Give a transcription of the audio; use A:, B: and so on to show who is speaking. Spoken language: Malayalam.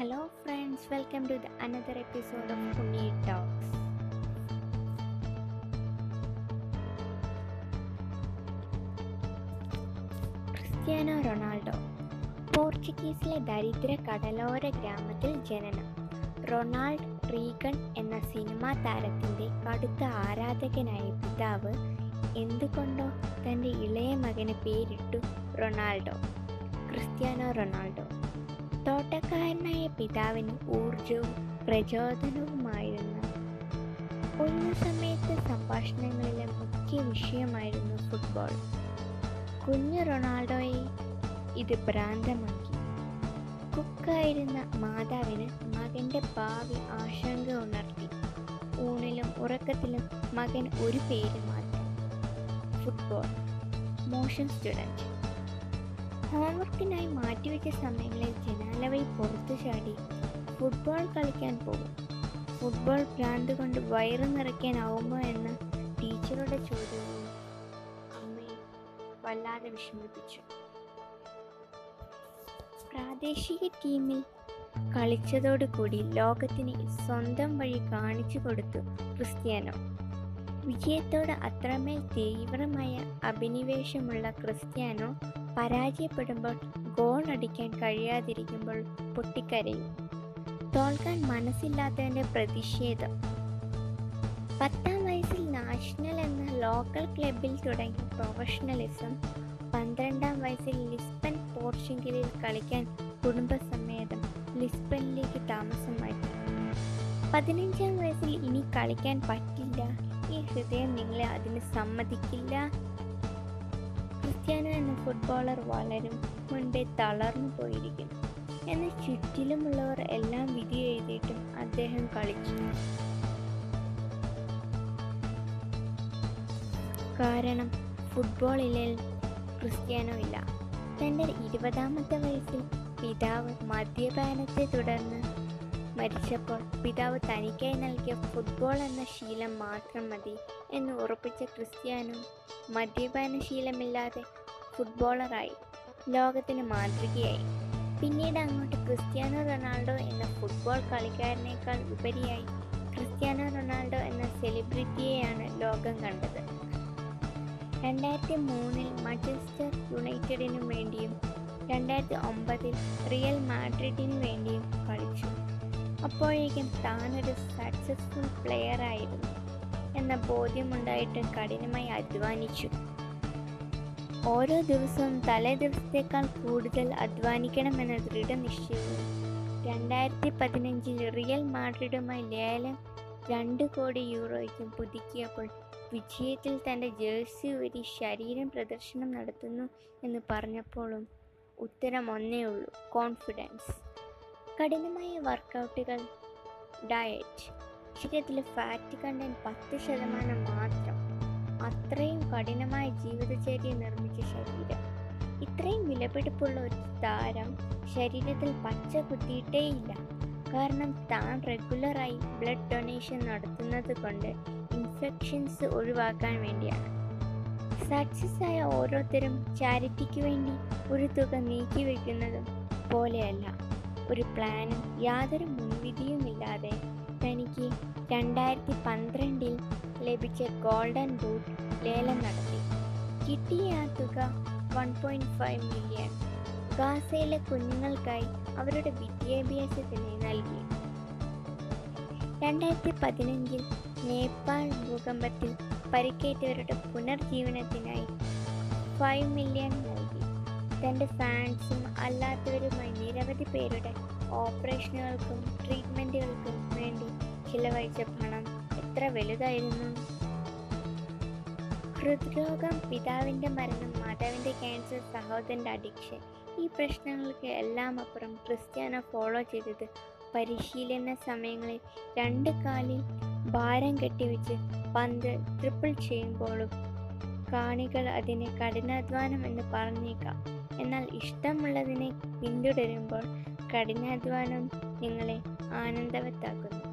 A: Hello, friends welcome to the another episode of Puni talks Cristiano Ronaldo പോർച്ചുഗീസിലെ ദരിദ്ര കടലോര ഗ്രാമത്തിൽ ജനനം. റൊണാൾഡ് റീഗൺ എന്ന സിനിമാ താരത്തിന്റെ കടുത്ത ആരാധകനായ പിതാവ് എന്തുകൊണ്ടോ തന്റെ ഇളയ മകന് പേരിട്ടു റൊണാൾഡോ. Cristiano Ronaldo. തോട്ടക്കാരനായ പിതാവിന് ഊർജവും പ്രചോദനവുമായിരുന്നു. ഒഴിവു സമയത്ത് സംഭാഷണങ്ങളിലെ മുഖ്യ വിഷയമായിരുന്നു ഫുട്ബോൾ. കുഞ്ഞു റൊണാൾഡോയെ ഇത് ഭ്രാന്തമാക്കി. കുക്കായിരുന്ന മാതാവിന് മകന്റെ ഭാവി ആശങ്ക ഉണർത്തി. ഊണിലും ഉറക്കത്തിലും മകൻ ഒരു പേര് മാത്രം ഫുട്ബോൾ. മോഷൻ സ്റ്റുഡന്റ് ഹോംവർക്കിനായി മാറ്റിവെച്ച സമയങ്ങളിൽ ജനാല വഴി പുറത്തു ചാടി ഫുട്ബോൾ കളിക്കാൻ പോകും. ഫുട്ബോൾ ഭ്രാന്ത് കൊണ്ട് വയറ് നിറയ്ക്കാനാവുമോ എന്ന ടീച്ചറുടെ ചോദ്യവും അമ്മയെ വല്ലാതെ വിഷമിപ്പിച്ചു. പ്രാദേശിക ടീമിൽ കളിച്ചതോടുകൂടി ലോകത്തിന് സ്വന്തം വഴി കാണിച്ചു കൊടുത്തു ക്രിസ്ത്യാനോ. വിജയത്തോട് അത്രമേൽ തീവ്രമായ അഭിനിവേശമുള്ള ക്രിസ്ത്യാനോ പരാജയപ്പെടുമ്പോൾ ഗോൾ അടിക്കാൻ കഴിയാതിരിക്കുമ്പോൾ പൊട്ടിക്കരയും. തോൽക്കാൻ മനസ്സില്ലാത്തതിന്റെ പ്രതിഷേധം. പത്താം വയസ്സിൽ നാഷണൽ എന്ന ലോക്കൽ ക്ലബിൽ തുടങ്ങിയ പ്രൊഫഷണലിസം. പന്ത്രണ്ടാം വയസ്സിൽ ലിസ്ബൺ പോർച്ചുഗലിൽ കളിക്കാൻ കുടുംബസമേതം ലിസ്ബണിലേക്ക് താമസം മാറ്റി പതിനഞ്ചാം വയസ്സിൽ ഇനി കളിക്കാൻ പറ്റില്ല. ഈ ഹൃദയം നിങ്ങളെ അതിന് സമ്മതിക്കില്ല. ക്രിസ്ത്യാനോ എന്ന ഫുട്ബോളർ വളരും മുൻപേ തളർന്നു പോയിരിക്കുന്നു. എന്നാൽ ചുറ്റിലുമുള്ളവർ എല്ലാം വിധി എഴുതിയിട്ടും അദ്ദേഹം കളിച്ചു. കാരണം ഫുട്ബോളിലെ ക്രിസ്ത്യാനോ ഇല്ല. തന്റെ ഇരുപതാമത്തെ വയസ്സിൽ പിതാവ് മദ്യപാനത്തെ തുടർന്ന് മരിച്ചപ്പോൾ പിതാവ് തനിക്കായി നൽകിയ ഫുട്ബോൾ എന്ന ശീലം മാത്രം മതി എന്ന് ഉറപ്പിച്ച ക്രിസ്ത്യാനോ മദ്യപാന ശീലമില്ലാതെ ഫുട്ബോളറായി ലോകത്തിന് മാതൃകയായി. പിന്നീട് അങ്ങോട്ട് ക്രിസ്ത്യാനോ റൊണാൾഡോ എന്ന ഫുട്ബോൾ കളിക്കാരനേക്കാൾ ഉപരിയായി ക്രിസ്ത്യാനോ റൊണാൾഡോ എന്ന സെലിബ്രിറ്റിയെയാണ് ലോകം കണ്ടത്. രണ്ടായിരത്തി മൂന്നിൽ മാഞ്ചസ്റ്റർ യുണൈറ്റഡിനു വേണ്ടിയും രണ്ടായിരത്തി ഒമ്പതിൽ റിയൽ മാഡ്രിഡിനു വേണ്ടിയും അപ്പോഴേക്കും താനൊരു സക്സസ്ഫുൾ പ്ലെയർ ആയിരുന്നു. എന്ന ബോധ്യമുണ്ടായിട്ട് കഠിനമായി അധ്വാനിച്ചു. ഓരോ ദിവസവും തലേ ദിവസത്തേക്കാൾ കൂടുതൽ അധ്വാനിക്കണമെന്ന ദൃഢനിശ്ചയവും രണ്ടായിരത്തി പതിനഞ്ചിൽ റിയൽ മാഡ്രിഡുമായി ലേലം രണ്ട് കോടി യൂറോയ്ക്കും പുതുക്കിയപ്പോൾ വിജയത്തിൽ തന്റെ ജേഴ്സി ഒരു ശരീരം പ്രദർശനം നടത്തുന്നു എന്ന് പറഞ്ഞപ്പോഴും ഉത്തരം ഒന്നേ ഉള്ളൂ കോൺഫിഡൻസ് കഠിനമായ വർക്കൗട്ടുകൾ ഡയറ്റ് ശരീരത്തിലെ ഫാറ്റ് കണ്ടന്റ് പത്ത് ശതമാനം മാത്രം. അത്രയും കഠിനമായ ജീവിതചര്യ നിർമ്മിച്ച ശരീരം. ഇത്രയും വിലപിടിപ്പുള്ള ഒരു താരം ശരീരത്തിൽ പച്ച കുത്തിയിട്ടേയില്ല. കാരണം താൻ റെഗുലറായി ബ്ലഡ് ഡൊണേഷൻ നടത്തുന്നത് കൊണ്ട് ഇൻഫെക്ഷൻസ് ഒഴിവാക്കാൻ വേണ്ടിയാണ്. സക്സസ് ആയ ഓരോരുത്തരും ചാരിറ്റിക്ക് വേണ്ടി ഒരു തുക നീക്കി വയ്ക്കുന്നതും പോലെയല്ല. ഒരു പ്ലാനും യാതൊരു മുൻവിധിയുമില്ലാതെ തനിക്ക് രണ്ടായിരത്തി പന്ത്രണ്ടിൽ ലഭിച്ച ഗോൾഡൻ ബൂട്ട് ലേലം നടത്തി. കിട്ടിയ ആ തുക വൺ പോയിന്റ് ഫൈവ് മില്യൺ. ഗാസയിലെ കുഞ്ഞുങ്ങൾക്കായി അവരുടെ വിദ്യാഭ്യാസത്തിന് നൽകി. രണ്ടായിരത്തി പതിനഞ്ചിൽ നേപ്പാൾ ഭൂകമ്പത്തിൽ പരിക്കേറ്റവരുടെ പുനർജീവനത്തിനായി ഫൈവ് മില്യൺ തന്റെ ഫാൻസും അല്ലാത്തവരുമായി നിരവധി പേരുടെ ഓപ്പറേഷനുകൾക്കും ട്രീറ്റ്മെന്റുകൾക്കും വേണ്ടി ചിലവഴിച്ച പണം എത്ര വലുതായിരുന്നു? ഹൃദ്രോഗം പിതാവിന്റെ മരണം മാതാവിന്റെ ക്യാൻസർ സഹോദരന്റെ അഡിക്ഷൻ ഈ പ്രശ്നങ്ങൾക്ക് എല്ലാം അപ്പുറം ക്രിസ്ത്യാന ഫോളോ ചെയ്തത് പരിശീലന സമയങ്ങളിൽ രണ്ട് കാലിൽ ഭാരം കെട്ടിവെച്ച് പന്ത് ട്രിപ്പിൾ ചെയ്യുമ്പോഴും കാണികൾ അതിനെ കഠിനാധ്വാനം എന്ന് പറഞ്ഞേക്കാം. എന്നാൽ ഇഷ്ടമുള്ളതിനെ പിന്തുടരുമ്പോൾ കഠിനാധ്വാനം നിങ്ങളെ ആനന്ദവത്താക്കുന്നു.